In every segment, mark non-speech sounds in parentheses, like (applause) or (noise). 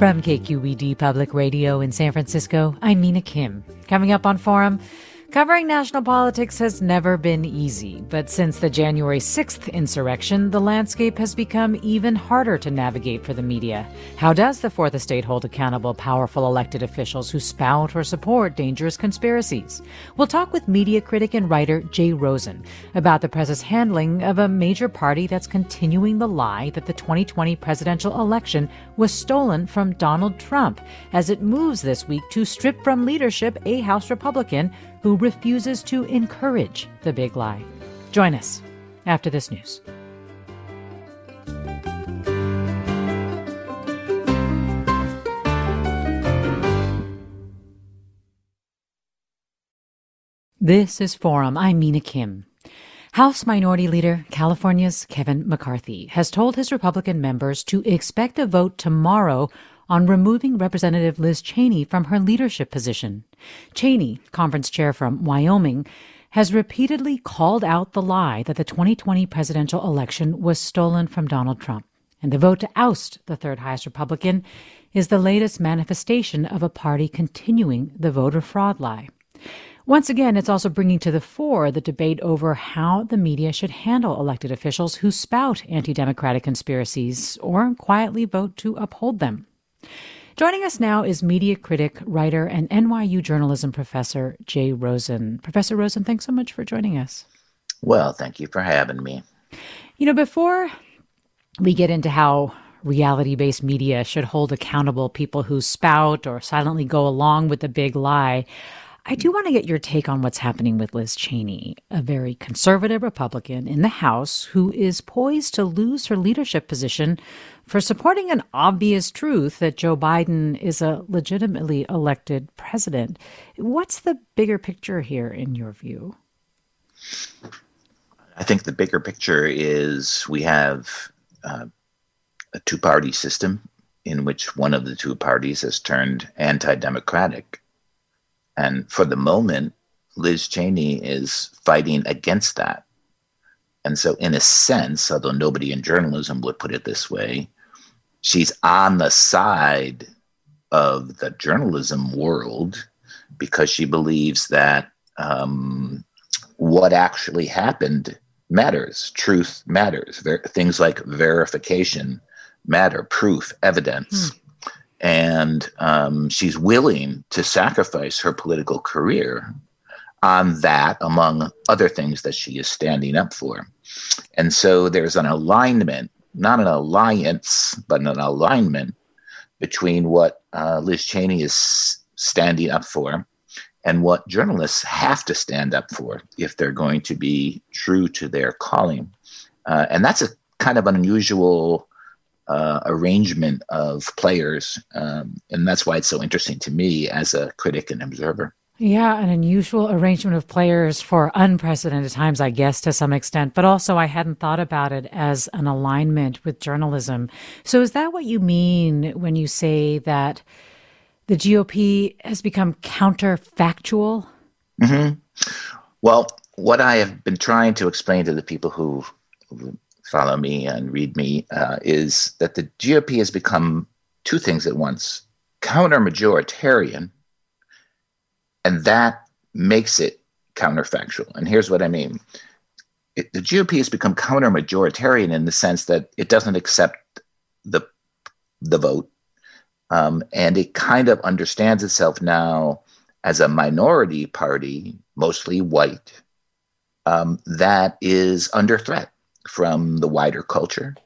From KQED Public Radio in San Francisco, I'm Mina Kim. Coming up on Forum, Covering national politics has never been easy, but since the January 6th insurrection, the landscape has become even harder to navigate for the media. How does the Fourth Estate hold accountable powerful elected officials who spout or support dangerous conspiracies? We'll talk with media critic and writer Jay Rosen about the press's handling of a major party that's continuing the lie that the 2020 presidential election was stolen from Donald Trump as it moves this week to strip from leadership a House Republican who refuses to encourage the big lie. Join us after this news. This is Forum. I'm Mina Kim. House Minority Leader, California's Kevin McCarthy, has told his Republican members to expect a vote tomorrow on removing Representative Liz Cheney from her leadership position. Cheney, conference chair from Wyoming, has repeatedly called out the lie that the 2020 presidential election was stolen from Donald Trump. And the vote to oust the third highest Republican is the latest manifestation of a party continuing the voter fraud lie. Once again, it's also bringing to the fore the debate over how the media should handle elected officials who spout anti democratic conspiracies or quietly vote to uphold them. Joining us now is media critic, writer, and NYU journalism professor Jay Rosen. Professor Rosen, thanks so much for joining us. Well, thank you for having me. You know, before we get into how reality based media should hold accountable people who spout or silently go along with the big lie, I do want to get your take on what's happening with Liz Cheney, a very conservative Republican in the House who is poised to lose her leadership position for supporting an obvious truth that Joe Biden is a legitimately elected president. What's the bigger picture here, in your view? I think the bigger picture is we have uh, a two party system in which one of the two parties has turned anti democratic and for the moment, Liz Cheney is fighting against that. And so, in a sense, although nobody in journalism would put it this way, she's on the side of the journalism world because she believes that um, what actually happened matters. Truth matters. Ver- things like verification matter, proof, evidence. Hmm and um, she's willing to sacrifice her political career on that, among other things that she is standing up for. And so there's an alignment, not an alliance, but an alignment between what uh, Liz Cheney is standing up for and what journalists have to stand up for if they're going to be true to their calling. Uh, and that's a kind of an unusual uh, arrangement of players, um, and that's why it's so interesting to me as a critic and observer. Yeah, an unusual arrangement of players for unprecedented times, I guess, to some extent. But also, I hadn't thought about it as an alignment with journalism. So, is that what you mean when you say that the GOP has become counterfactual? Mm-hmm. Well, what I have been trying to explain to the people who follow me and read me uh, is that the GOP has become two things at once counter majoritarian and that makes it counterfactual. And here's what I mean it, the GOP has become counter majoritarian in the sense that it doesn't accept the, the vote. Um, and it kind of understands itself now as a minority party, mostly white, um, that is under threat from the wider culture,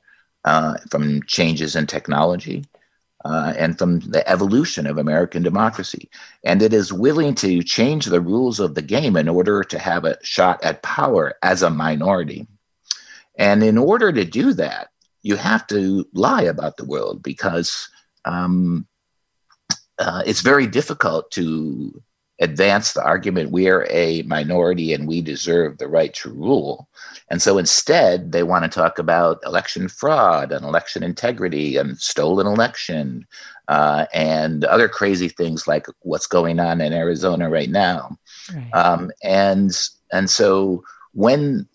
uh, from changes in technology, uh, and from the evolution of American democracy. And it is willing to change the rules of the game in order to have a shot at power as a minority. And in order to do that, you have to lie about the world because um, uh, it's very difficult to advance the argument we're a minority and we deserve the right to rule. And so instead, they want to talk about election fraud and election integrity and stolen election uh, and other crazy things like what's going on in Arizona right now. Right. Um, and and so when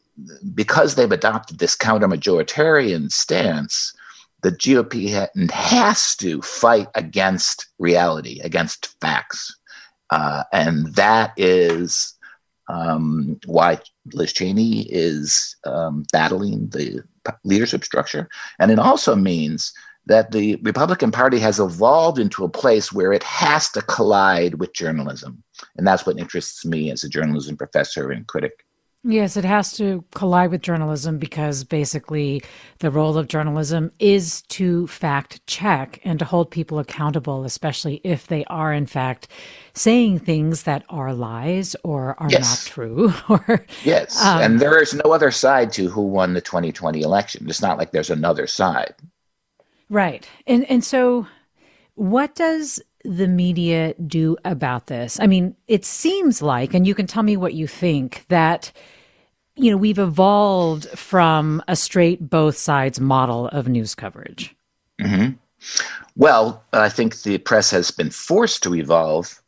because they've adopted this counter majoritarian stance, the GOP ha- has to fight against reality, against facts. Uh, and that is um, why Liz Cheney is um, battling the leadership structure. And it also means that the Republican Party has evolved into a place where it has to collide with journalism. And that's what interests me as a journalism professor and critic. Yes, it has to collide with journalism because basically the role of journalism is to fact check and to hold people accountable, especially if they are, in fact, saying things that are lies or are yes. not true. (laughs) or Yes. Um, and there is no other side to who won the 2020 election. It's not like there's another side. Right. And and so what does the media do about this? I mean, it seems like, and you can tell me what you think, that you know we've evolved from a straight both sides model of news coverage. Mm-hmm. Well, I think the press has been forced to evolve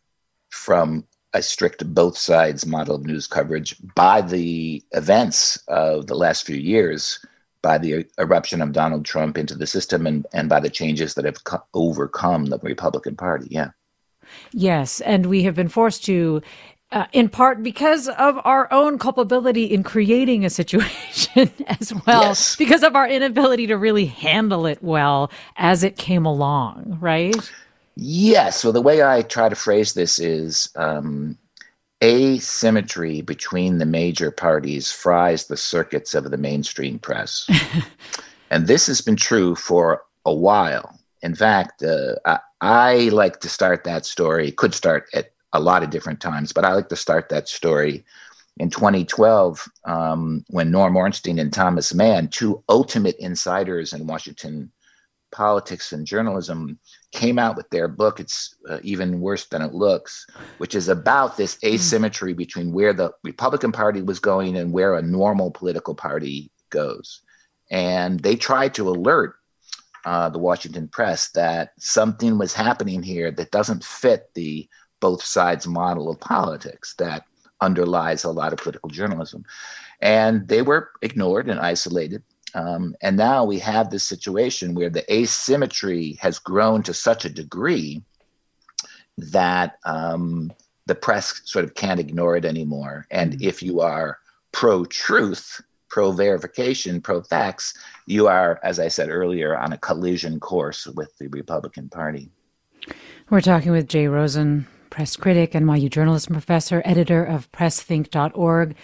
from a strict both sides model of news coverage by the events of the last few years by the eruption of Donald Trump into the system and, and by the changes that have co- overcome the Republican Party. Yeah. Yes. And we have been forced to, uh, in part because of our own culpability in creating a situation (laughs) as well, yes. because of our inability to really handle it well as it came along, right? Yes. So the way I try to phrase this is um, asymmetry between the major parties fries the circuits of the mainstream press. (laughs) and this has been true for a while. In fact, uh, I, I, like to start that story, could start at a lot of different times, but I like to start that story in 2012 um, when Norm Ornstein and Thomas Mann, two ultimate insiders in Washington politics and journalism, came out with their book. It's uh, even worse than it looks, which is about this hmm. asymmetry between where the Republican Party was going and where a normal political party goes. And they tried to alert uh, the Washington press that something was happening here that doesn't fit the both sides model of politics that underlies a lot of political journalism. And they were ignored and isolated. Um, and now we have this situation where the asymmetry has grown to such a degree that um, the press sort of can't ignore it anymore. And mm-hmm. if you are pro truth, pro verification, pro facts, you are, as I said earlier, on a collision course with the Republican Party. We're talking with Jay Rosen, press critic, NYU journalism professor, editor of PressThink.org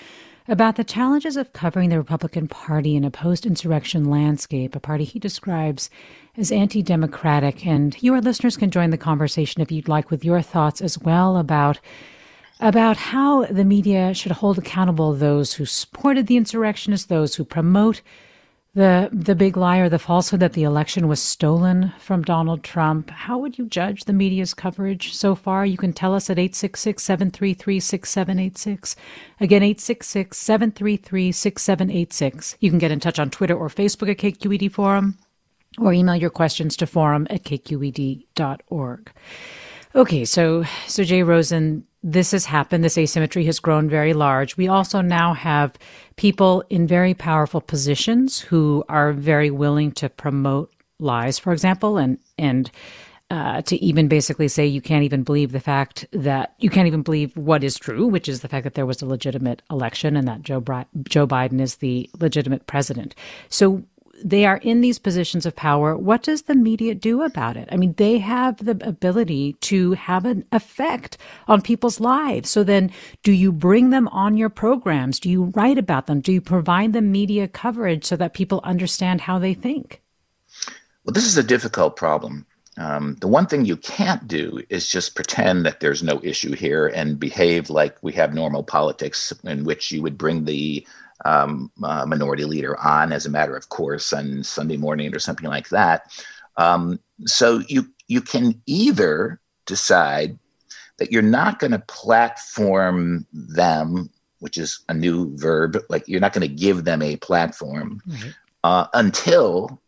about the challenges of covering the Republican Party in a post insurrection landscape, a party he describes as anti democratic. And you, our listeners, can join the conversation if you'd like with your thoughts as well about. About how the media should hold accountable those who supported the insurrectionists, those who promote the the big lie or the falsehood that the election was stolen from Donald Trump. How would you judge the media's coverage so far? You can tell us at 866-733-6786. Again 866-733-6786. You can get in touch on Twitter or Facebook at KQED Forum or email your questions to forum at kqed.org. Okay, so so Jay Rosen, this has happened. This asymmetry has grown very large. We also now have people in very powerful positions who are very willing to promote lies, for example, and and uh, to even basically say you can't even believe the fact that you can't even believe what is true, which is the fact that there was a legitimate election and that Joe Bri- Joe Biden is the legitimate president. So they are in these positions of power. What does the media do about it? I mean, they have the ability to have an effect on people's lives. So then, do you bring them on your programs? Do you write about them? Do you provide them media coverage so that people understand how they think? Well, this is a difficult problem. Um, the one thing you can't do is just pretend that there's no issue here and behave like we have normal politics in which you would bring the um, uh, minority leader on as a matter of course on Sunday morning or something like that. Um, so you you can either decide that you're not going to platform them, which is a new verb, like you're not going to give them a platform mm-hmm. uh, until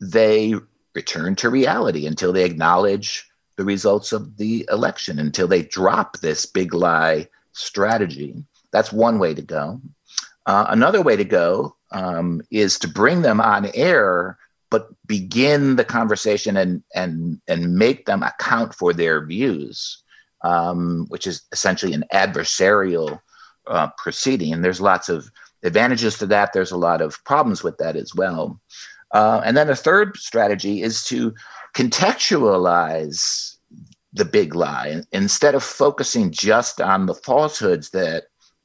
they return to reality, until they acknowledge the results of the election, until they drop this big lie strategy. That's one way to go. Uh, another way to go um, is to bring them on air, but begin the conversation and and and make them account for their views, um, which is essentially an adversarial uh, proceeding. And there's lots of advantages to that. There's a lot of problems with that as well. Uh, and then a third strategy is to contextualize the big lie instead of focusing just on the falsehoods that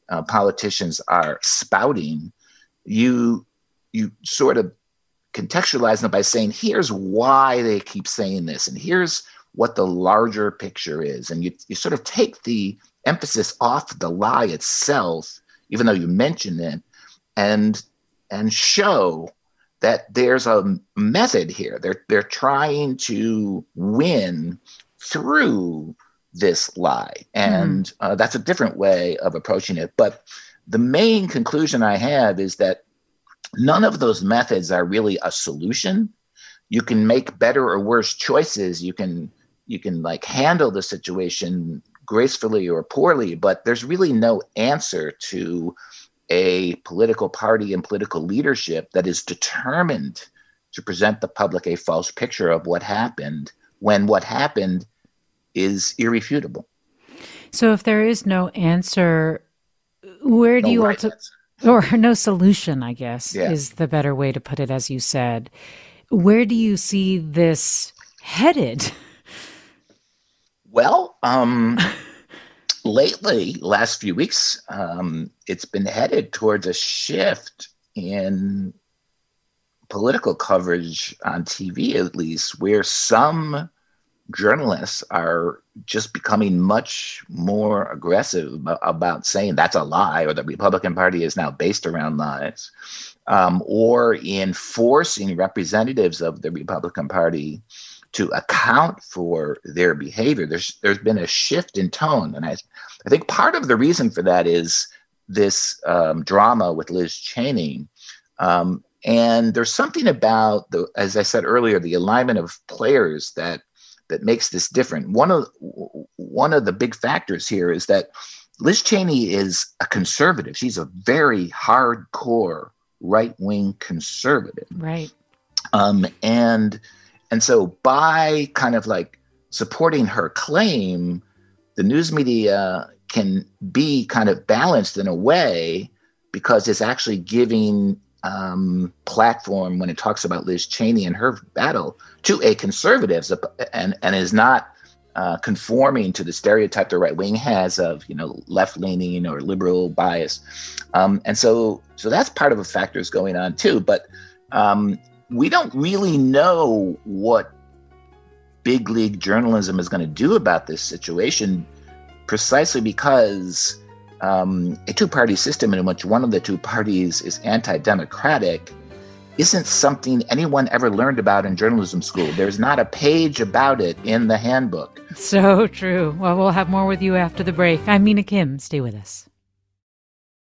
uh, politicians are spouting, you you sort of contextualize them by saying, here's why they keep saying this, and here's what the larger picture is. And you, you sort of take the emphasis off the lie itself, even though you mention it, and and show that there's a method here. They're they're trying to win through this lie. And mm. uh, that's a different way of approaching it. But the main conclusion I have is that none of those methods are really a solution. You can make better or worse choices. You can you can like handle the situation gracefully or poorly, but there's really no answer to a political party and political leadership that is determined to present the public a false picture of what happened when what happened is irrefutable. So if there is no answer, where do no you right also, or (laughs) no solution, I guess, yeah. is the better way to put it, as you said. Where do you see this headed? Well, um, (laughs) lately, last few weeks, um, it's been headed towards a shift in political coverage on TV, at least, where some journalists are just becoming much more aggressive about saying that's a lie or the Republican Party is now based around lies, um, or in forcing representatives of the Republican Party to account for their behavior. There's there's been a shift in tone, and I I think part of the reason for that is this um, drama with Liz Cheney. Um, and there's something about the, as I said earlier, the alignment of players that that makes this different. One of one of the big factors here is that Liz Cheney is a conservative. She's a very hardcore right wing conservative. Right. Um, and and so by kind of like supporting her claim, the news media can be kind of balanced in a way because it's actually giving um, platform when it talks about Liz Cheney and her battle to a conservative and, and is not uh, conforming to the stereotype the right wing has of you know left leaning or liberal bias, um, and so so that's part of the factors going on too. But um, we don't really know what big league journalism is going to do about this situation, precisely because um, a two party system in which one of the two parties is anti democratic isn't something anyone ever learned about in journalism school. There's not a page about it in the handbook. So true. Well, we'll have more with you after the break. I'm Mina Kim. Stay with us.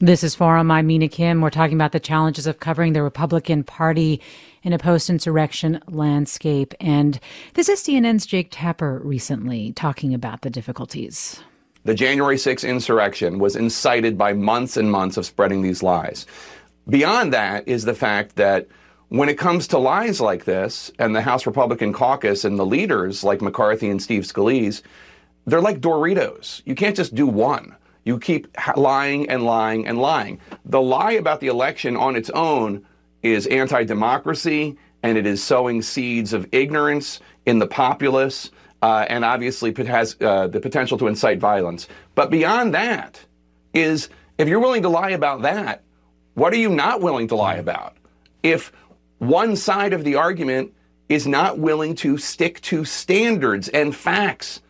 This is Forum. I'm Mina Kim. We're talking about the challenges of covering the Republican Party in a post insurrection landscape. And this is CNN's Jake Tapper recently talking about the difficulties. The January 6th insurrection was incited by months and months of spreading these lies. Beyond that is the fact that when it comes to lies like this, and the House Republican caucus and the leaders like McCarthy and Steve Scalise, they're like Doritos. You can't just do one. You keep lying and lying and lying. The lie about the election on its own is anti democracy and it is sowing seeds of ignorance in the populace uh, and obviously has uh, the potential to incite violence. But beyond that is if you're willing to lie about that, what are you not willing to lie about? If one side of the argument is not willing to stick to standards and facts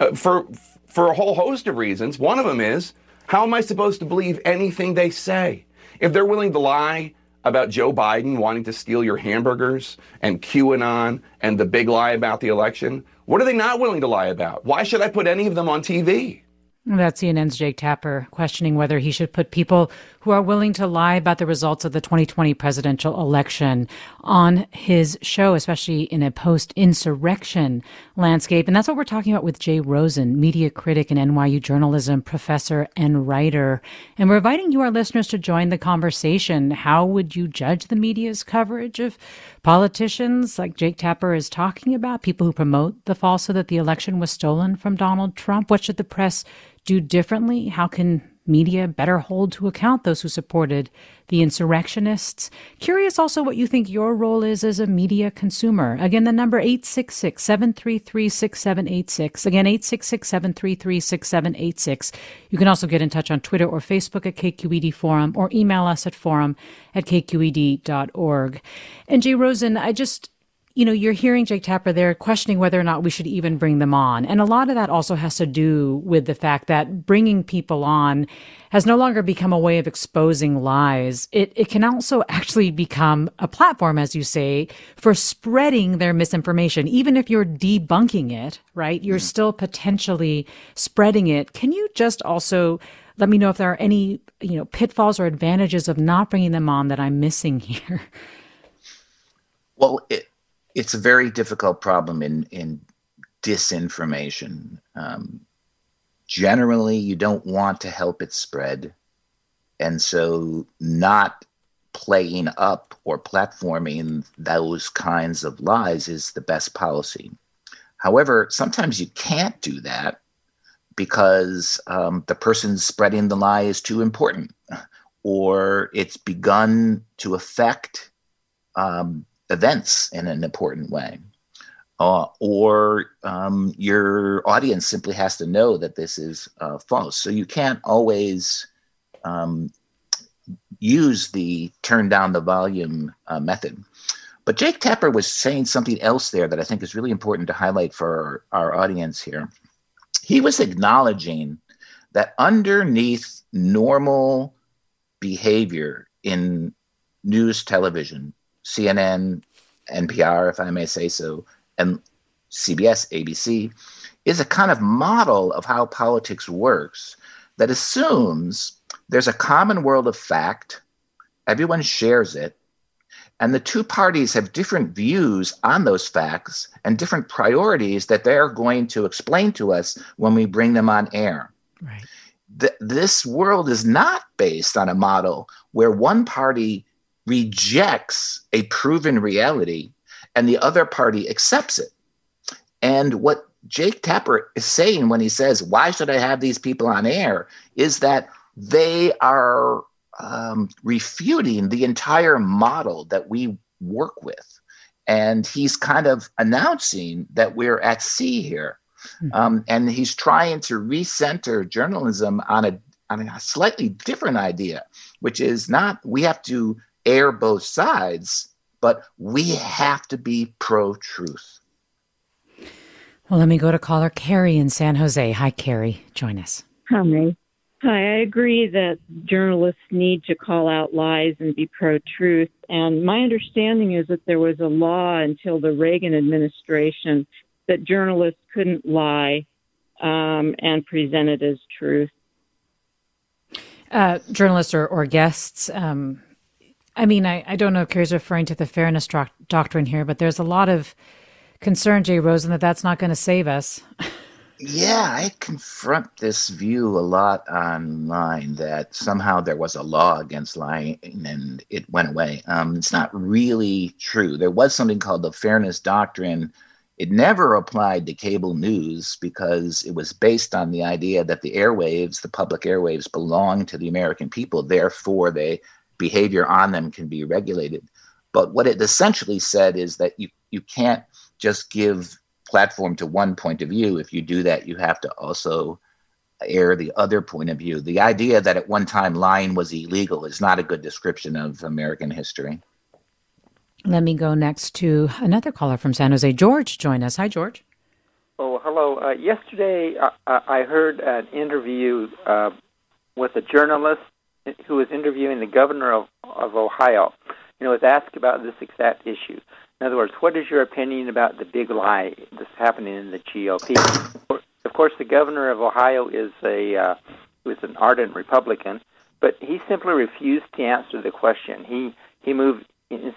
uh, for for a whole host of reasons. One of them is how am I supposed to believe anything they say? If they're willing to lie about Joe Biden wanting to steal your hamburgers and QAnon and the big lie about the election, what are they not willing to lie about? Why should I put any of them on TV? That's CNN's Jake Tapper questioning whether he should put people who are willing to lie about the results of the 2020 presidential election on his show, especially in a post insurrection landscape. And that's what we're talking about with Jay Rosen, media critic and NYU journalism professor and writer. And we're inviting you, our listeners, to join the conversation. How would you judge the media's coverage of politicians like Jake Tapper is talking about, people who promote the falsehood that the election was stolen from Donald Trump? What should the press do differently? How can media better hold to account those who supported the insurrectionists? Curious also what you think your role is as a media consumer. Again, the number 866 733 6786. Again, 866 733 6786. You can also get in touch on Twitter or Facebook at KQED Forum or email us at forum at kqed.org. And Jay Rosen, I just you know, you're hearing Jake Tapper there questioning whether or not we should even bring them on. And a lot of that also has to do with the fact that bringing people on has no longer become a way of exposing lies. It, it can also actually become a platform, as you say, for spreading their misinformation. Even if you're debunking it, right? You're mm. still potentially spreading it. Can you just also let me know if there are any, you know, pitfalls or advantages of not bringing them on that I'm missing here? Well, it, it's a very difficult problem in in disinformation. Um, generally, you don't want to help it spread, and so not playing up or platforming those kinds of lies is the best policy. However, sometimes you can't do that because um, the person spreading the lie is too important, or it's begun to affect um, events in an important way. Uh, or um, your audience simply has to know that this is uh, false. So you can't always um, use the turn down the volume uh, method. But Jake Tapper was saying something else there that I think is really important to highlight for our, our audience here. He was acknowledging that underneath normal behavior in news television, CNN, NPR, if I may say so, and CBS, ABC, is a kind of model of how politics works that assumes there's a common world of fact, everyone shares it, and the two parties have different views on those facts and different priorities that they're going to explain to us when we bring them on air. Right. Th- this world is not based on a model where one party rejects a proven reality and the other party accepts it. And what Jake Tapper is saying when he says, Why should I have these people on air? is that they are. Um, refuting the entire model that we work with. And he's kind of announcing that we're at sea here. Mm-hmm. Um, and he's trying to recenter journalism on a, on a slightly different idea, which is not we have to air both sides, but we have to be pro truth. Well, let me go to caller Carrie in San Jose. Hi, Carrie. Join us. Hi. Hi, I agree that journalists need to call out lies and be pro truth. And my understanding is that there was a law until the Reagan administration that journalists couldn't lie um, and present it as truth. Uh, journalists or, or guests. Um, I mean, I, I don't know if Carrie's referring to the fairness doctrine here, but there's a lot of concern, Jay Rosen, that that's not going to save us. Yeah, I confront this view a lot online that somehow there was a law against lying and it went away. Um, it's not really true. There was something called the Fairness Doctrine. It never applied to cable news because it was based on the idea that the airwaves, the public airwaves, belong to the American people. Therefore, the behavior on them can be regulated. But what it essentially said is that you, you can't just give platform to one point of view. If you do that, you have to also air the other point of view. The idea that at one time lying was illegal is not a good description of American history. Let me go next to another caller from San Jose. George, join us. Hi, George. Oh, hello. Uh, yesterday, uh, I heard an interview uh, with a journalist who was interviewing the governor of, of Ohio. You know, was asked about this exact issue. In other words, what is your opinion about the big lie that's happening in the GOP? Of course, the governor of Ohio is a uh, was an ardent Republican, but he simply refused to answer the question. He he moved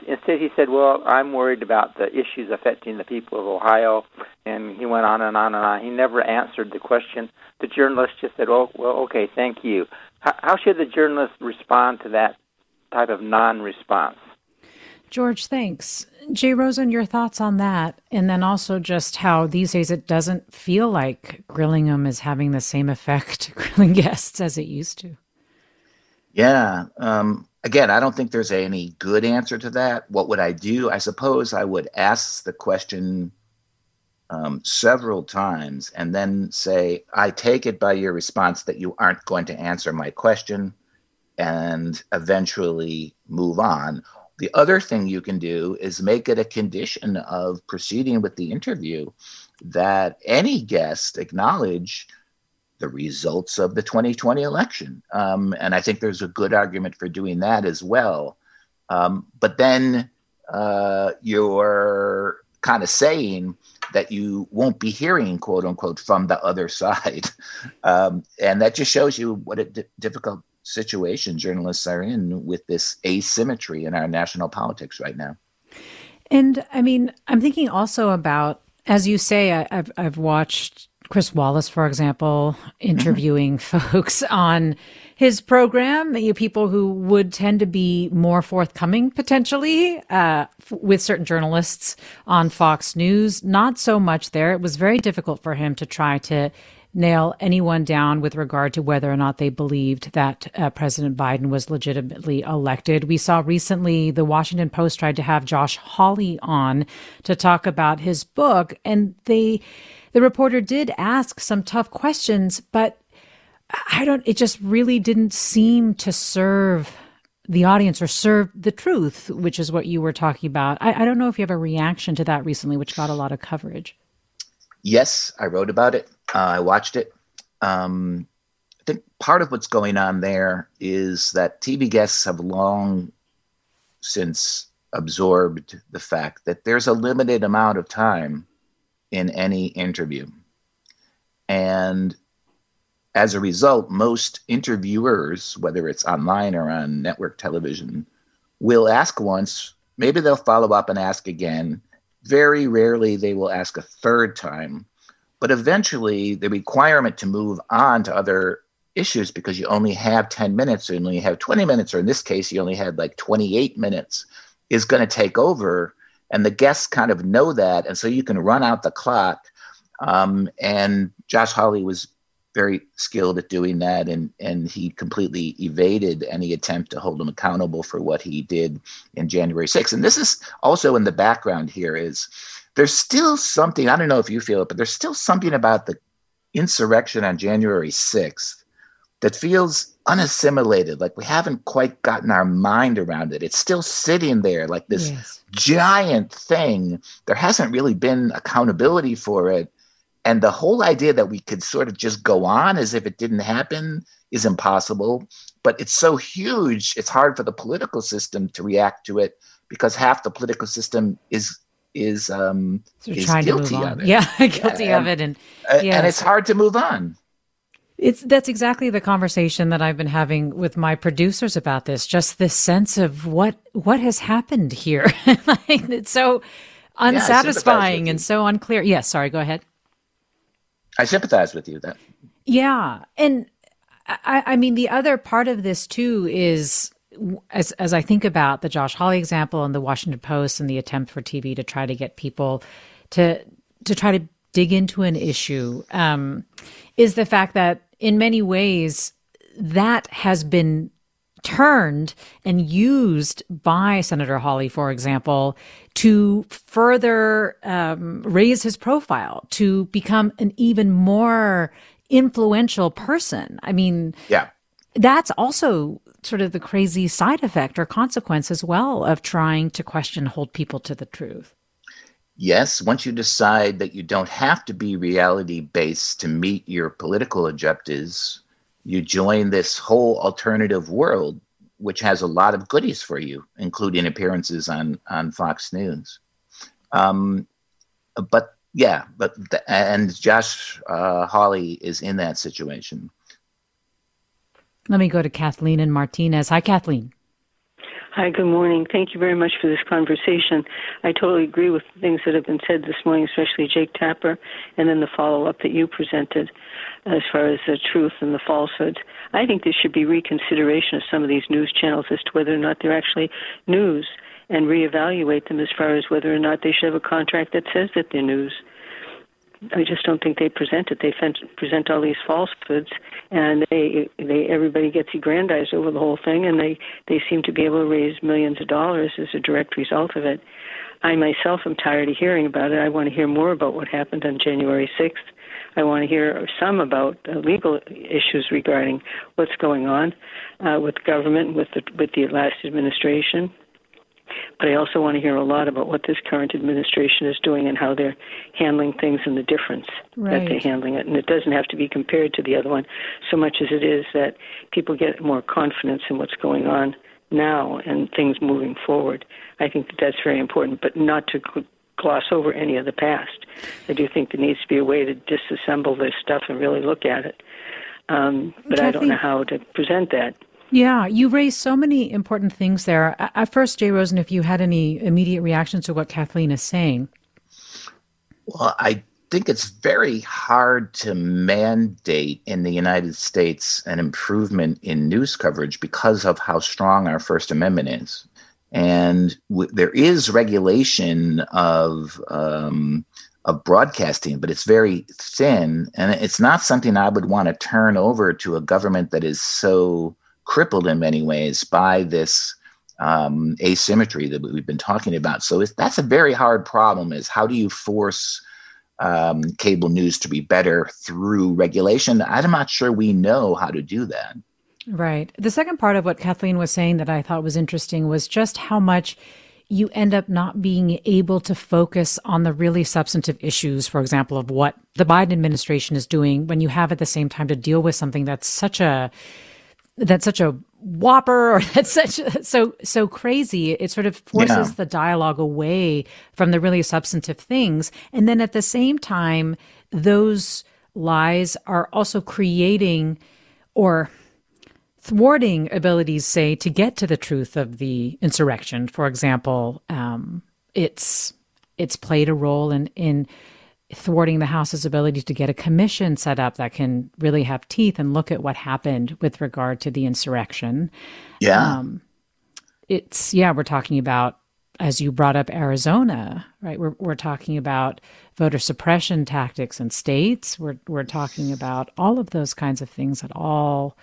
instead. He said, "Well, I'm worried about the issues affecting the people of Ohio," and he went on and on and on. He never answered the question. The journalist just said, "Oh, well, okay, thank you." How, how should the journalist respond to that type of non-response? George, thanks. Jay Rosen, your thoughts on that, and then also just how these days it doesn't feel like grilling them is having the same effect (laughs) grilling guests as it used to. Yeah. Um, again, I don't think there's any good answer to that. What would I do? I suppose I would ask the question um, several times and then say, I take it by your response that you aren't going to answer my question and eventually move on the other thing you can do is make it a condition of proceeding with the interview that any guest acknowledge the results of the 2020 election. Um, and I think there's a good argument for doing that as well. Um, but then uh, you're kind of saying that you won't be hearing, quote unquote, from the other (laughs) side. Um, and that just shows you what a d- difficult situation journalists are in with this asymmetry in our national politics right now. And I mean, I'm thinking also about, as you say, I, have I've watched Chris Wallace, for example, interviewing mm-hmm. (laughs) folks on his program, you people who would tend to be more forthcoming potentially uh, f- with certain journalists on Fox News. Not so much there. It was very difficult for him to try to nail anyone down with regard to whether or not they believed that uh, President Biden was legitimately elected. We saw recently the Washington Post tried to have Josh Hawley on to talk about his book, and they, the reporter did ask some tough questions, but I don't, it just really didn't seem to serve the audience or serve the truth, which is what you were talking about. I, I don't know if you have a reaction to that recently, which got a lot of coverage. Yes, I wrote about it. Uh, I watched it. Um, I think part of what's going on there is that TV guests have long since absorbed the fact that there's a limited amount of time in any interview. And as a result, most interviewers, whether it's online or on network television, will ask once, maybe they'll follow up and ask again. Very rarely they will ask a third time but eventually, the requirement to move on to other issues because you only have 10 minutes or you only have 20 minutes, or in this case, you only had like 28 minutes, is going to take over. And the guests kind of know that. And so you can run out the clock. Um, and Josh Hawley was very skilled at doing that, and and he completely evaded any attempt to hold him accountable for what he did in January 6th. And this is also in the background here is there's still something I don't know if you feel it, but there's still something about the insurrection on January 6th that feels unassimilated like we haven't quite gotten our mind around it. It's still sitting there like this yes. giant thing. There hasn't really been accountability for it. And the whole idea that we could sort of just go on as if it didn't happen is impossible. But it's so huge it's hard for the political system to react to it because half the political system is is um so is guilty of it. Yeah (laughs) guilty yeah, of it and yes. and it's hard to move on it's that's exactly the conversation that I've been having with my producers about this. Just this sense of what what has happened here. (laughs) like, it's so unsatisfying yeah, and so unclear. Yes, yeah, sorry, go ahead. I sympathize with you that. Yeah, and I, I mean the other part of this too is as as I think about the Josh Hawley example and the Washington Post and the attempt for TV to try to get people to to try to dig into an issue um, is the fact that in many ways, that has been turned and used by Senator Hawley, for example, to further um, raise his profile, to become an even more influential person. I mean, yeah, that's also sort of the crazy side effect or consequence as well of trying to question, hold people to the truth yes, once you decide that you don't have to be reality based to meet your political objectives, you join this whole alternative world, which has a lot of goodies for you, including appearances on, on Fox News. Um, but yeah, but the, and Josh uh, Hawley is in that situation. Let me go to Kathleen and Martinez. Hi, Kathleen. Hi, good morning. Thank you very much for this conversation. I totally agree with the things that have been said this morning, especially Jake Tapper, and then the follow up that you presented as far as the truth and the falsehoods. I think there should be reconsideration of some of these news channels as to whether or not they're actually news and reevaluate them as far as whether or not they should have a contract that says that they're news. I just don't think they present it. They present all these falsehoods, and they they everybody gets aggrandized over the whole thing, and they they seem to be able to raise millions of dollars as a direct result of it. I myself am tired of hearing about it. I want to hear more about what happened on January 6th. I want to hear some about uh, legal issues regarding what's going on uh, with government, with the with the last administration, but I also want to hear a lot about what this current administration is doing and how they're handling things and the difference right. that they're handling it. And it doesn't have to be compared to the other one so much as it is that people get more confidence in what's going on now and things moving forward. I think that that's very important, but not to gloss over any of the past. I do think there needs to be a way to disassemble this stuff and really look at it. Um, but Kathy, I don't know how to present that. Yeah, you raised so many important things there. At first, Jay Rosen, if you had any immediate reactions to what Kathleen is saying. Well, I think it's very hard to mandate in the United States an improvement in news coverage because of how strong our First Amendment is. And w- there is regulation of um, of broadcasting, but it's very thin, and it's not something I would want to turn over to a government that is so crippled in many ways by this um, asymmetry that we've been talking about. So that's a very hard problem. Is how do you force um, cable news to be better through regulation? I'm not sure we know how to do that. Right. The second part of what Kathleen was saying that I thought was interesting was just how much you end up not being able to focus on the really substantive issues, for example, of what the Biden administration is doing when you have at the same time to deal with something that's such a that's such a whopper or (laughs) that's such so so crazy. It sort of forces yeah. the dialogue away from the really substantive things. And then at the same time those lies are also creating or thwarting abilities say to get to the truth of the insurrection. For example um, it's it's played a role in in thwarting the House's ability to get a commission set up that can really have teeth and look at what happened with regard to the insurrection. Yeah. Um, it's, yeah, we're talking about as you brought up Arizona, right? We're, we're talking about voter suppression tactics in states. We're, we're talking about all of those kinds of things that all,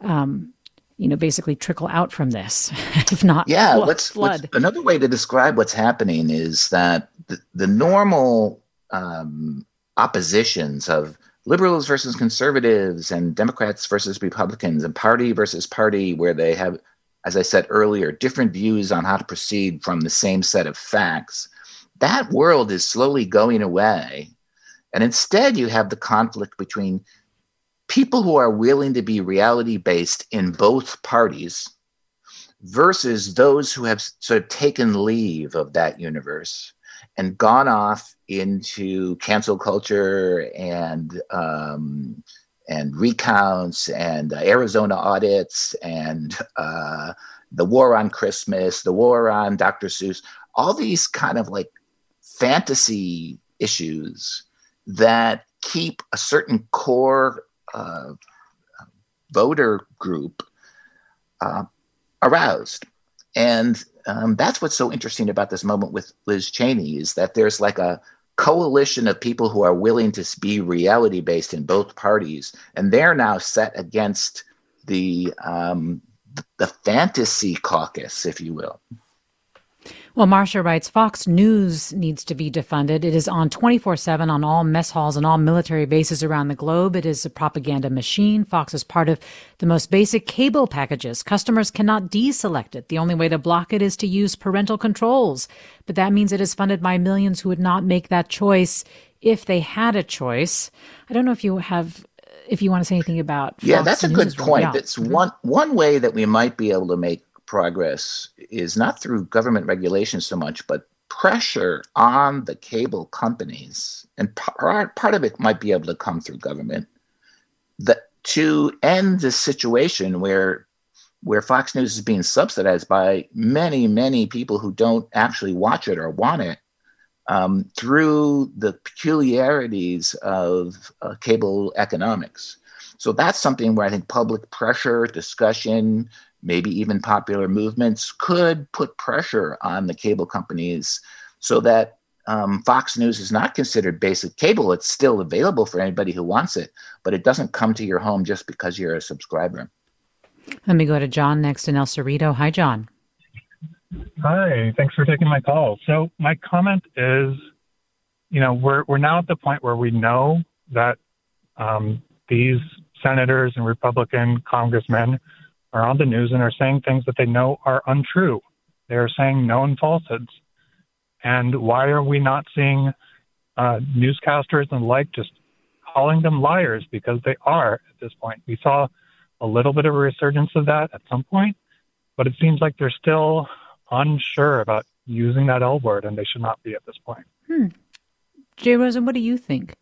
um, you know, basically trickle out from this, (laughs) if not yeah. flood. let's, let's another way to describe what's happening is that the, the normal um, oppositions of liberals versus conservatives and Democrats versus Republicans and party versus party, where they have, as I said earlier, different views on how to proceed from the same set of facts. That world is slowly going away. And instead, you have the conflict between people who are willing to be reality based in both parties versus those who have sort of taken leave of that universe and gone off into cancel culture and um, and recounts and uh, Arizona audits and uh, the war on Christmas, the war on Dr. Seuss, all these kind of like fantasy issues that keep a certain core uh, voter group uh, aroused. And um, that's what's so interesting about this moment with Liz Cheney is that there's like a coalition of people who are willing to be reality based in both parties, and they're now set against the um, the fantasy caucus, if you will. Well, Marcia writes Fox News needs to be defunded. It is on 24 7 on all mess halls and all military bases around the globe. It is a propaganda machine. Fox is part of the most basic cable packages. Customers cannot deselect it. The only way to block it is to use parental controls. But that means it is funded by millions who would not make that choice if they had a choice. I don't know if you have if you want to say anything about Fox yeah that's a good point yeah. that's mm-hmm. one one way that we might be able to make progress is not through government regulation so much, but pressure on the cable companies, and part, part of it might be able to come through government, that to end this situation where where Fox News is being subsidized by many, many people who don't actually watch it or want it um, through the peculiarities of uh, cable economics. So that's something where I think public pressure, discussion, maybe even popular movements could put pressure on the cable companies so that um, Fox News is not considered basic cable. It's still available for anybody who wants it, but it doesn't come to your home just because you're a subscriber. Let me go to John next in El Cerrito. Hi, John. Hi, thanks for taking my call. So my comment is, you know, we're we're now at the point where we know that um, these senators and Republican congressmen are on the news and are saying things that they know are untrue. They are saying known falsehoods. And why are we not seeing uh, newscasters and the like just calling them liars because they are at this point? We saw a little bit of a resurgence of that at some point, but it seems like they're still unsure about using that L word, and they should not be at this point. Hmm. Jay Rosen, what do you think?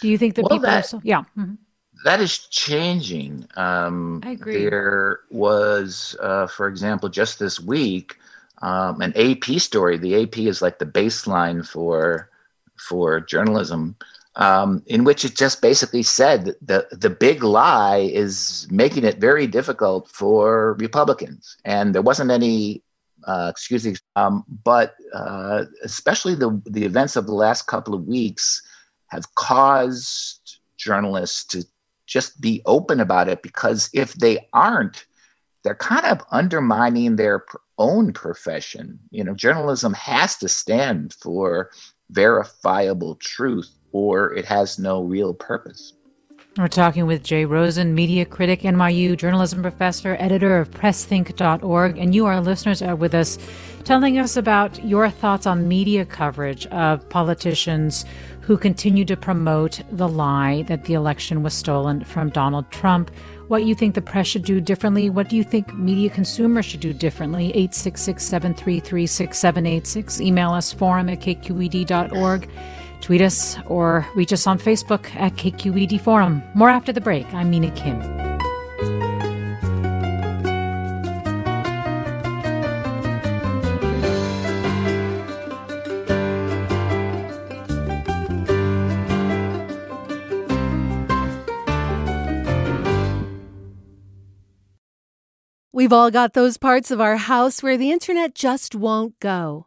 Do you think that well, people that, are so, yeah? Mm-hmm that is changing. Um, I agree. There was, uh, for example, just this week, um, an AP story. The AP is like the baseline for for journalism, um, in which it just basically said the the big lie is making it very difficult for Republicans, and there wasn't any. Uh, excuse me, um, but uh, especially the the events of the last couple of weeks have caused journalists to just be open about it because if they aren't, they're kind of undermining their own profession. You know, journalism has to stand for verifiable truth or it has no real purpose. We're talking with Jay Rosen, media critic, NYU journalism professor, editor of PressThink.org, and you, our listeners, are with us telling us about your thoughts on media coverage of politicians who continue to promote the lie that the election was stolen from Donald Trump. What you think the press should do differently? What do you think media consumers should do differently? 866 733 6786. Email us forum at kqed.org. Tweet us or reach us on Facebook at KQED Forum. More after the break. I'm Mina Kim. We've all got those parts of our house where the internet just won't go.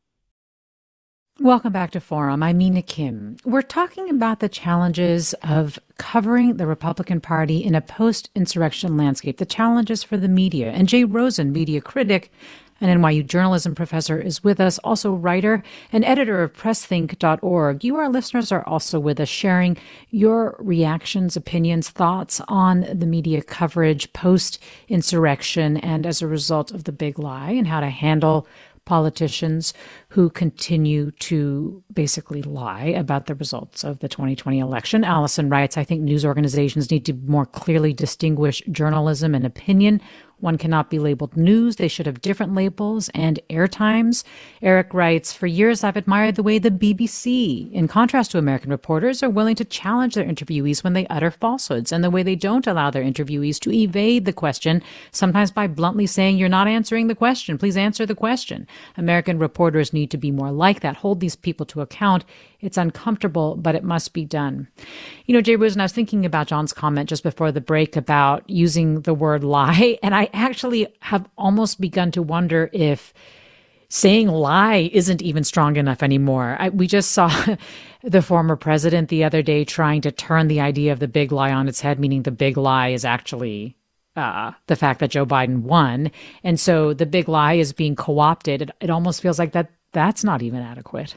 Welcome back to Forum. I'm Mina Kim. We're talking about the challenges of covering the Republican Party in a post insurrection landscape, the challenges for the media. And Jay Rosen, media critic and NYU journalism professor, is with us, also writer and editor of PressThink.org. You, our listeners, are also with us, sharing your reactions, opinions, thoughts on the media coverage post insurrection and as a result of the big lie and how to handle politicians who continue to basically lie about the results of the 2020 election. Allison writes, I think news organizations need to more clearly distinguish journalism and opinion one cannot be labeled news. They should have different labels and air times. Eric writes, For years, I've admired the way the BBC, in contrast to American reporters, are willing to challenge their interviewees when they utter falsehoods and the way they don't allow their interviewees to evade the question, sometimes by bluntly saying, You're not answering the question. Please answer the question. American reporters need to be more like that, hold these people to account it's uncomfortable, but it must be done. You know, Jay Rosen, I was thinking about John's comment just before the break about using the word lie, (laughs) and I actually have almost begun to wonder if saying lie isn't even strong enough anymore. I, we just saw (laughs) the former president the other day trying to turn the idea of the big lie on its head, meaning the big lie is actually uh, the fact that Joe Biden won. And so the big lie is being co opted. It, it almost feels like that that's not even adequate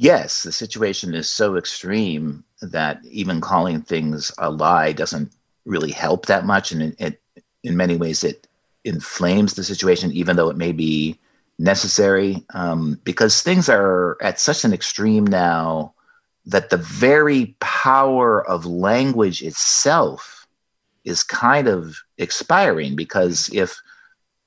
yes, the situation is so extreme that even calling things a lie doesn't really help that much, and it, it in many ways it inflames the situation, even though it may be necessary, um, because things are at such an extreme now that the very power of language itself is kind of expiring. Because if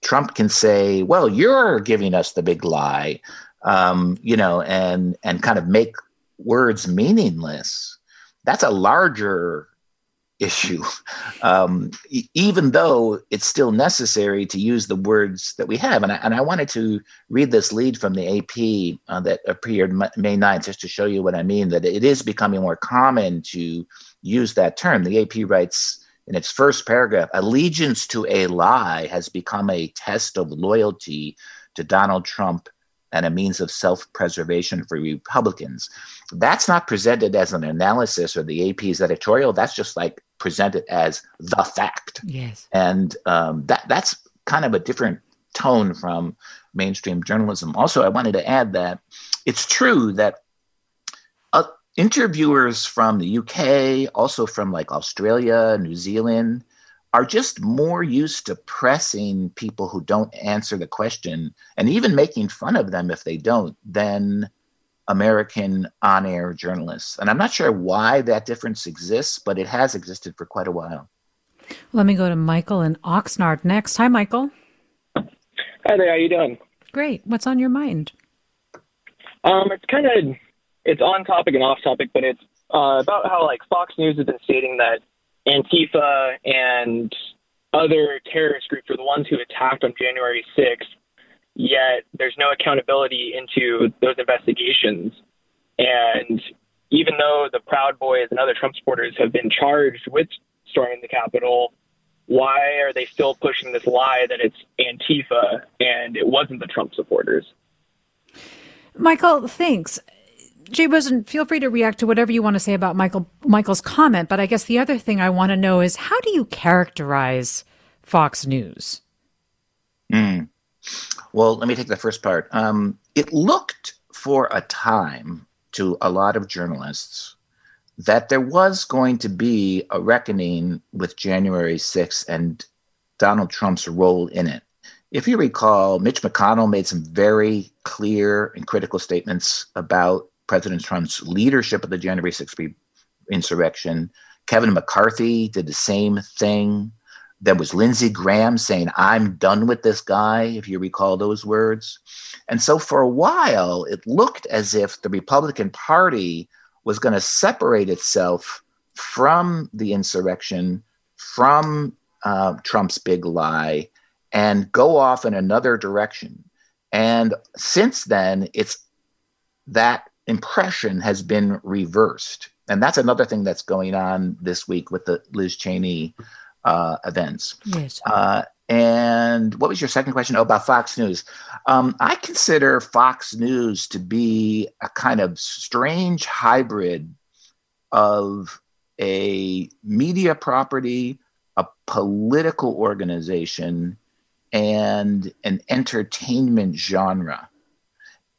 Trump can say, "Well, you're giving us the big lie," um, you know, and and kind of make words meaningless. That's a larger issue, um, even though it's still necessary to use the words that we have. And I, and I wanted to read this lead from the AP uh, that appeared May 9th, just to show you what I mean, that it is becoming more common to use that term. The AP writes in its first paragraph allegiance to a lie has become a test of loyalty to Donald Trump and a means of self preservation for Republicans. That's not presented as an analysis or the AP's editorial. That's just like presented as the fact. Yes. And um, that that's kind of a different tone from mainstream journalism. Also, I wanted to add that it's true that uh, interviewers from the UK, also from like Australia, New Zealand, are just more used to pressing people who don't answer the question and even making fun of them if they don't than American on air journalists. And I'm not sure why that difference exists, but it has existed for quite a while. Let me go to Michael in Oxnard next. Hi, Michael. Hi there. How are you doing? Great. What's on your mind? Um, it's kind of it's on topic and off topic, but it's uh, about how like Fox News has been stating that Antifa and other terrorist groups are the ones who attacked on January 6th, yet there's no accountability into those investigations. And even though the Proud Boys and other Trump supporters have been charged with storming the Capitol, why are they still pushing this lie that it's Antifa and it wasn't the Trump supporters? Michael, thanks. Jay Rosen, feel free to react to whatever you want to say about Michael Michael's comment. But I guess the other thing I want to know is how do you characterize Fox News? Mm. Well, let me take the first part. Um, it looked for a time to a lot of journalists that there was going to be a reckoning with January 6th and Donald Trump's role in it. If you recall, Mitch McConnell made some very clear and critical statements about President Trump's leadership of the January 6th insurrection. Kevin McCarthy did the same thing. There was Lindsey Graham saying, I'm done with this guy, if you recall those words. And so for a while, it looked as if the Republican Party was going to separate itself from the insurrection, from uh, Trump's big lie, and go off in another direction. And since then, it's that impression has been reversed. And that's another thing that's going on this week with the Liz Cheney uh, events. Yes. Uh, and what was your second question? Oh, about Fox News. Um, I consider Fox News to be a kind of strange hybrid of a media property, a political organization, and an entertainment genre.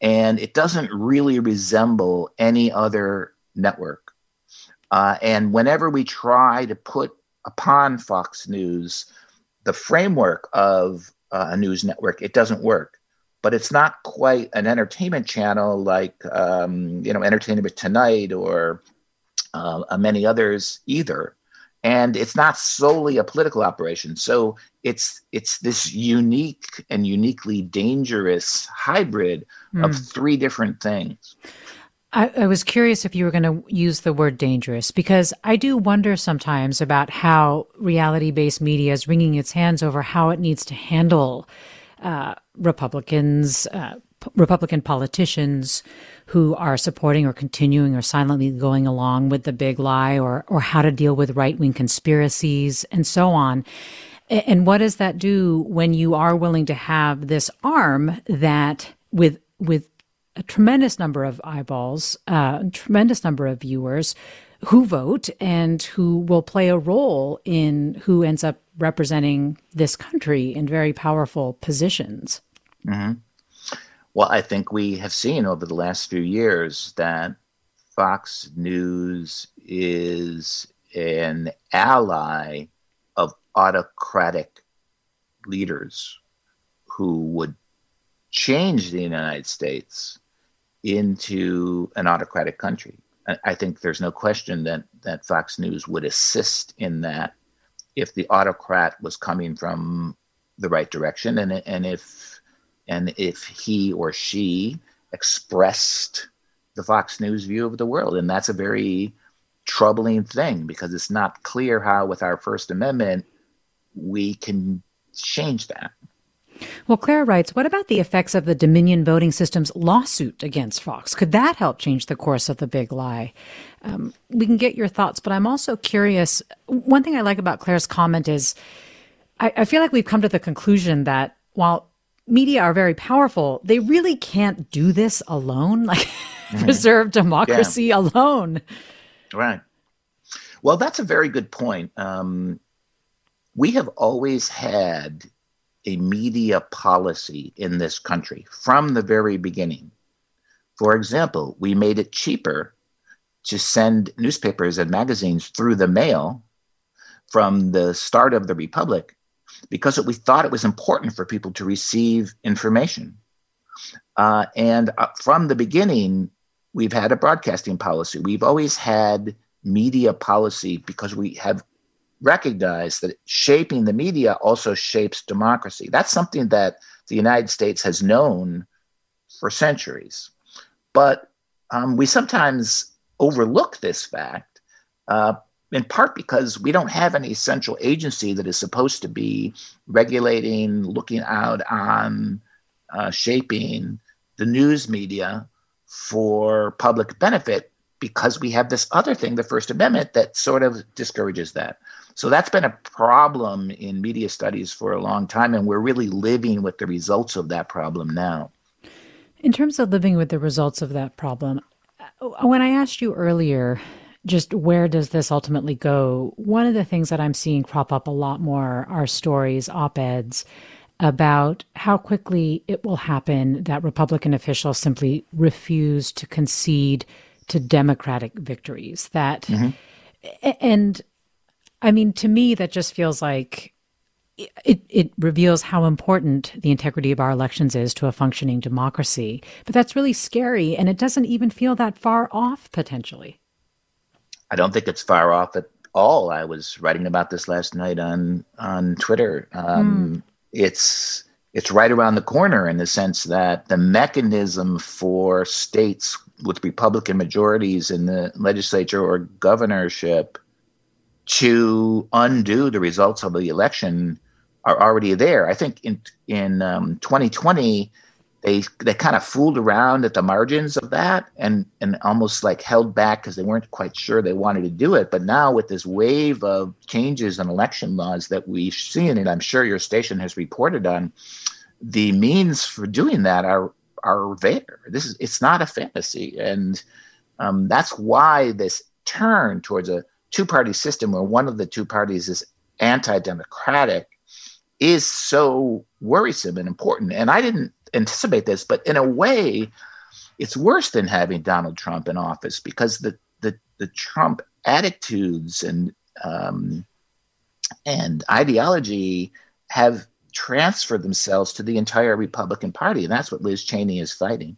And it doesn't really resemble any other network. Uh, and whenever we try to put upon Fox News the framework of uh, a news network, it doesn't work. But it's not quite an entertainment channel like um, you know Entertainment Tonight or uh, many others either. And it's not solely a political operation. So it's it's this unique and uniquely dangerous hybrid mm. of hmm. three different things. I, I, was curious if you were going to use the word dangerous because I do wonder sometimes about how reality based media is wringing its hands over how it needs to handle uh, Republicans, uh, Republican politicians who are supporting or continuing or silently going along with the big lie or, or how to deal with right wing conspiracies and so on. And what does that do when you are willing to have this arm that with with a tremendous number of eyeballs, uh, a tremendous number of viewers who vote and who will play a role in who ends up representing this country in very powerful positions. Mm-hmm. Well, I think we have seen over the last few years that Fox News is an ally of autocratic leaders who would change the United States into an autocratic country. I think there's no question that, that Fox News would assist in that if the autocrat was coming from the right direction and, and if and if he or she expressed the Fox News view of the world. And that's a very troubling thing because it's not clear how, with our First Amendment, we can change that. Well, Claire writes, what about the effects of the Dominion voting system's lawsuit against Fox? Could that help change the course of the big lie? Um, we can get your thoughts, but I'm also curious. One thing I like about Claire's comment is I, I feel like we've come to the conclusion that while media are very powerful, they really can't do this alone, (laughs) like mm-hmm. preserve democracy yeah. alone. Right. Well, that's a very good point. Um, we have always had a media policy in this country from the very beginning. For example, we made it cheaper to send newspapers and magazines through the mail from the start of the Republic because we thought it was important for people to receive information. Uh, and uh, from the beginning, we've had a broadcasting policy. We've always had media policy because we have recognized that shaping the media also shapes democracy. That's something that the United States has known for centuries. But um, we sometimes overlook this fact, uh, in part because we don't have any central agency that is supposed to be regulating, looking out on, uh, shaping the news media for public benefit because we have this other thing, the First Amendment, that sort of discourages that. So that's been a problem in media studies for a long time, and we're really living with the results of that problem now. In terms of living with the results of that problem, uh, when I asked you earlier, just where does this ultimately go? One of the things that I'm seeing crop up a lot more are stories, op eds about how quickly it will happen that Republican officials simply refuse to concede to Democratic victories. That, mm-hmm. and I mean, to me, that just feels like it, it reveals how important the integrity of our elections is to a functioning democracy. But that's really scary, and it doesn't even feel that far off potentially. I don't think it's far off at all. I was writing about this last night on on Twitter. Um, mm. It's it's right around the corner in the sense that the mechanism for states with Republican majorities in the legislature or governorship to undo the results of the election are already there. I think in in um, 2020 they they kind of fooled around at the margins of that and and almost like held back because they weren't quite sure they wanted to do it. But now with this wave of changes in election laws that we've seen, and I'm sure your station has reported on, the means for doing that are are there. This is it's not a fantasy, and um, that's why this turn towards a two party system where one of the two parties is anti democratic is so worrisome and important. And I didn't anticipate this, but in a way, it's worse than having Donald Trump in office because the the, the Trump attitudes and um, and ideology have transferred themselves to the entire Republican Party, and that's what Liz Cheney is fighting.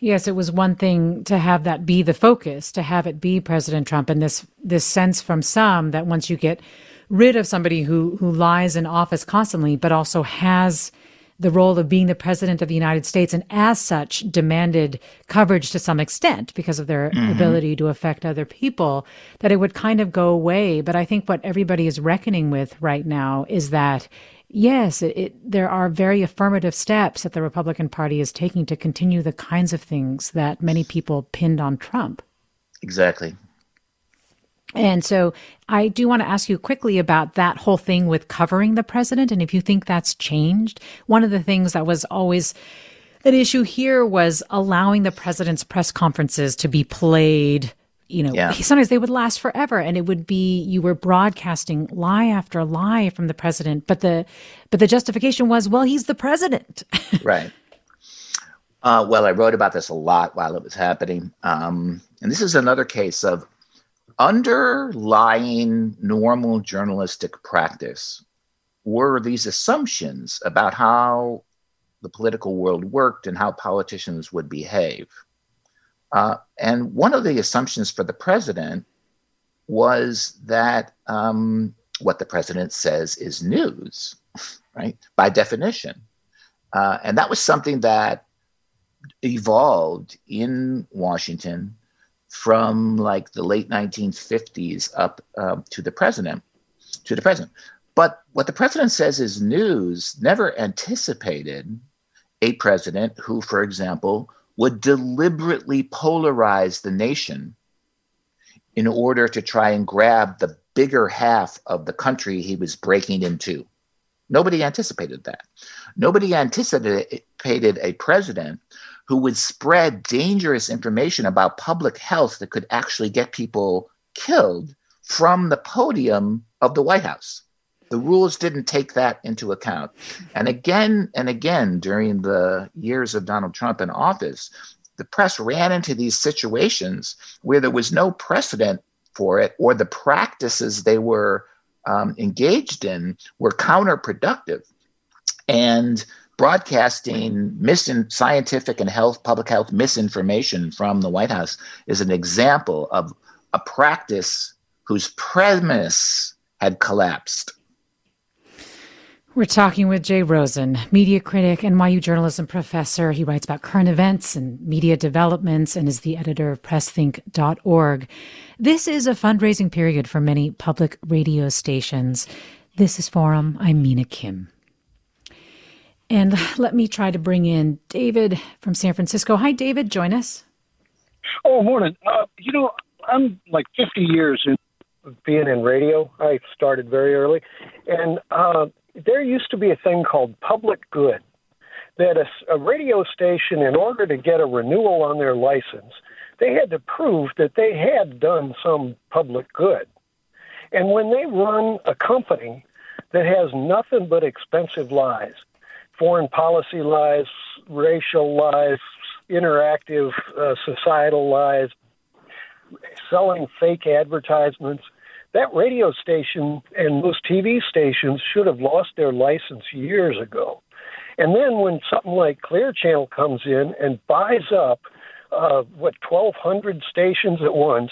Yes, it was one thing to have that be the focus, to have it be President Trump, and this this sense from some that once you get rid of somebody who who lies in office constantly, but also has the role of being the president of the United States, and as such demanded coverage to some extent because of their mm-hmm. ability to affect other people, that it would kind of go away. But I think what everybody is reckoning with right now is that Yes, it, it, there are very affirmative steps that the Republican Party is taking to continue the kinds of things that many people pinned on Trump. Exactly. And so I do want to ask you quickly about that whole thing with covering the president and if you think that's changed. One of the things that was always an issue here was allowing the president's press conferences to be played you know, yeah. sometimes they would last forever and it would be you were broadcasting lie after lie from the president, but the but the justification was, well, he's the president. (laughs) right. Uh, well, I wrote about this a lot while it was happening. Um, and this is another case of underlying normal journalistic practice were these assumptions about how the political world worked and how politicians would behave. Uh, and one of the assumptions for the president was that um, what the president says is news, (laughs) right? By definition. Uh, and that was something that evolved in Washington from like the late 1950s up uh, to the president, to the president. But what the president says is news never anticipated a president who, for example, would deliberately polarize the nation in order to try and grab the bigger half of the country he was breaking into. Nobody anticipated that. Nobody anticipated a president who would spread dangerous information about public health that could actually get people killed from the podium of the White House. The rules didn't take that into account. And again and again during the years of Donald Trump in office, the press ran into these situations where there was no precedent for it, or the practices they were um, engaged in were counterproductive. And broadcasting scientific and health, public health misinformation from the White House is an example of a practice whose premise had collapsed. We're talking with Jay Rosen, media critic, NYU journalism professor. He writes about current events and media developments and is the editor of PressThink.org. This is a fundraising period for many public radio stations. This is Forum. I'm Mina Kim. And let me try to bring in David from San Francisco. Hi, David. Join us. Oh, morning. Uh, you know, I'm like 50 years in being in radio. I started very early. And uh, there used to be a thing called public good that a, a radio station, in order to get a renewal on their license, they had to prove that they had done some public good. And when they run a company that has nothing but expensive lies, foreign policy lies, racial lies, interactive uh, societal lies, selling fake advertisements, that radio station and most TV stations should have lost their license years ago. And then when something like Clear Channel comes in and buys up uh, what 1,200 stations at once,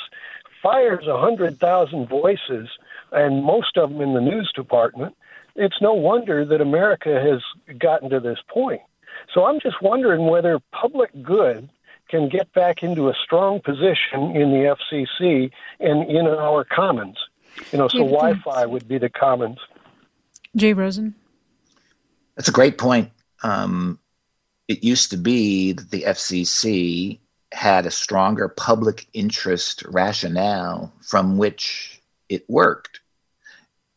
fires 100,000 voices, and most of them in the news department, it's no wonder that America has gotten to this point. So I'm just wondering whether public good can get back into a strong position in the FCC and in our commons. You know, so Wi Fi would be the commons. Jay Rosen? That's a great point. Um, it used to be that the FCC had a stronger public interest rationale from which it worked.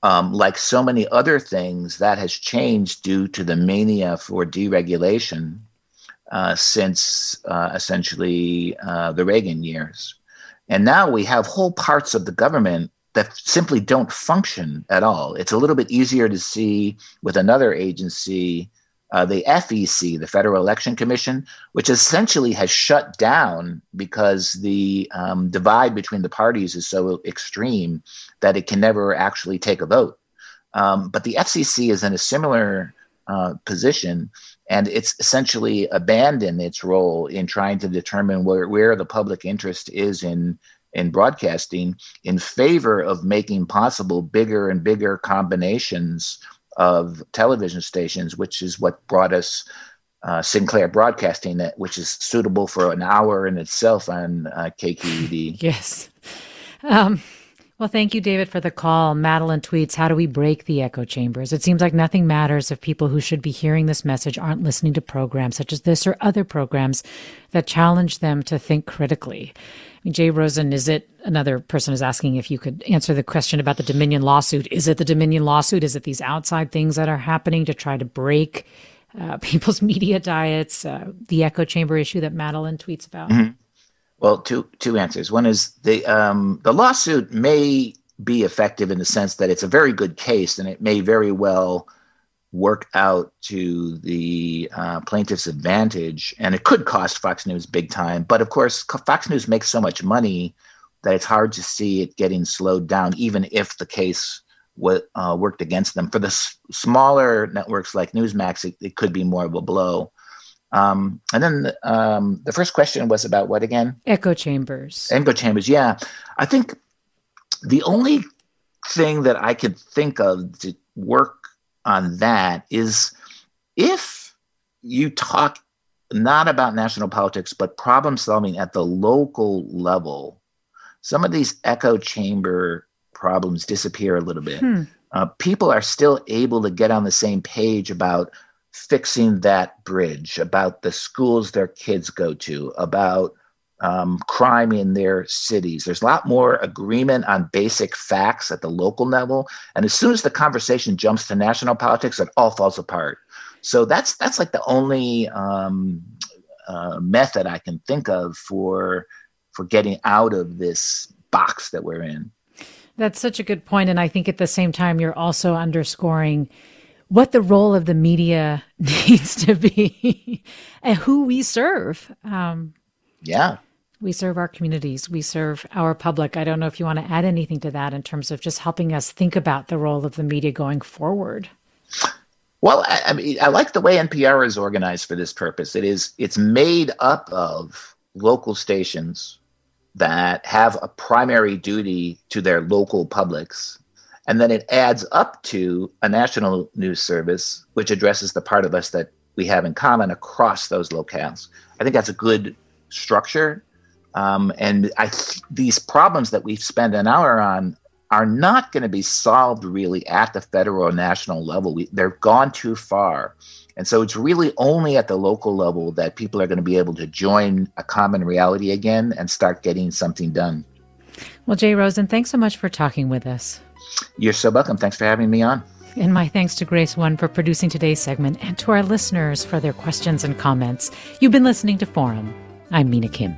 Um, like so many other things, that has changed due to the mania for deregulation uh, since uh, essentially uh, the Reagan years. And now we have whole parts of the government that simply don't function at all. It's a little bit easier to see with another agency, uh, the FEC, the Federal Election Commission, which essentially has shut down because the um, divide between the parties is so extreme that it can never actually take a vote. Um, but the FCC is in a similar uh, position, and it's essentially abandoned its role in trying to determine where, where the public interest is in in broadcasting in favor of making possible bigger and bigger combinations of television stations, which is what brought us uh, Sinclair Broadcasting, which is suitable for an hour in itself on uh, KQED. (laughs) Yes. Um, well, thank you, David, for the call. Madeline tweets, How do we break the echo chambers? It seems like nothing matters if people who should be hearing this message aren't listening to programs such as this or other programs that challenge them to think critically. Jay Rosen, is it another person is asking if you could answer the question about the Dominion lawsuit? Is it the Dominion lawsuit? Is it these outside things that are happening to try to break uh, (laughs) people's media diets? Uh, the echo chamber issue that Madeline tweets about? Mm-hmm. Well, two two answers. One is the um, the lawsuit may be effective in the sense that it's a very good case, and it may very well work out to the uh, plaintiff's advantage, and it could cost Fox News big time. But of course, Fox News makes so much money that it's hard to see it getting slowed down, even if the case w- uh, worked against them. For the s- smaller networks like Newsmax, it, it could be more of a blow. Um, and then um, the first question was about what again? Echo chambers. Echo chambers. Yeah, I think the only thing that I could think of to work on that is if you talk not about national politics, but problem solving at the local level, some of these echo chamber problems disappear a little bit. Hmm. Uh, people are still able to get on the same page about fixing that bridge, about the schools their kids go to, about um, crime in their cities. There's a lot more agreement on basic facts at the local level, and as soon as the conversation jumps to national politics, it all falls apart. So that's that's like the only um, uh, method I can think of for for getting out of this box that we're in. That's such a good point, and I think at the same time you're also underscoring what the role of the media (laughs) needs to be and who we serve. Um, yeah. We serve our communities. We serve our public. I don't know if you want to add anything to that in terms of just helping us think about the role of the media going forward. Well, I, I mean, I like the way NPR is organized for this purpose. It is it's made up of local stations that have a primary duty to their local publics and then it adds up to a national news service, which addresses the part of us that we have in common across those locales. I think that's a good structure. Um, and I th- these problems that we've spent an hour on are not going to be solved really at the federal or national level. We, they've gone too far. And so it's really only at the local level that people are going to be able to join a common reality again and start getting something done. Well, Jay Rosen, thanks so much for talking with us. You're so welcome. Thanks for having me on. And my thanks to Grace One for producing today's segment and to our listeners for their questions and comments. You've been listening to Forum. I'm Mina Kim.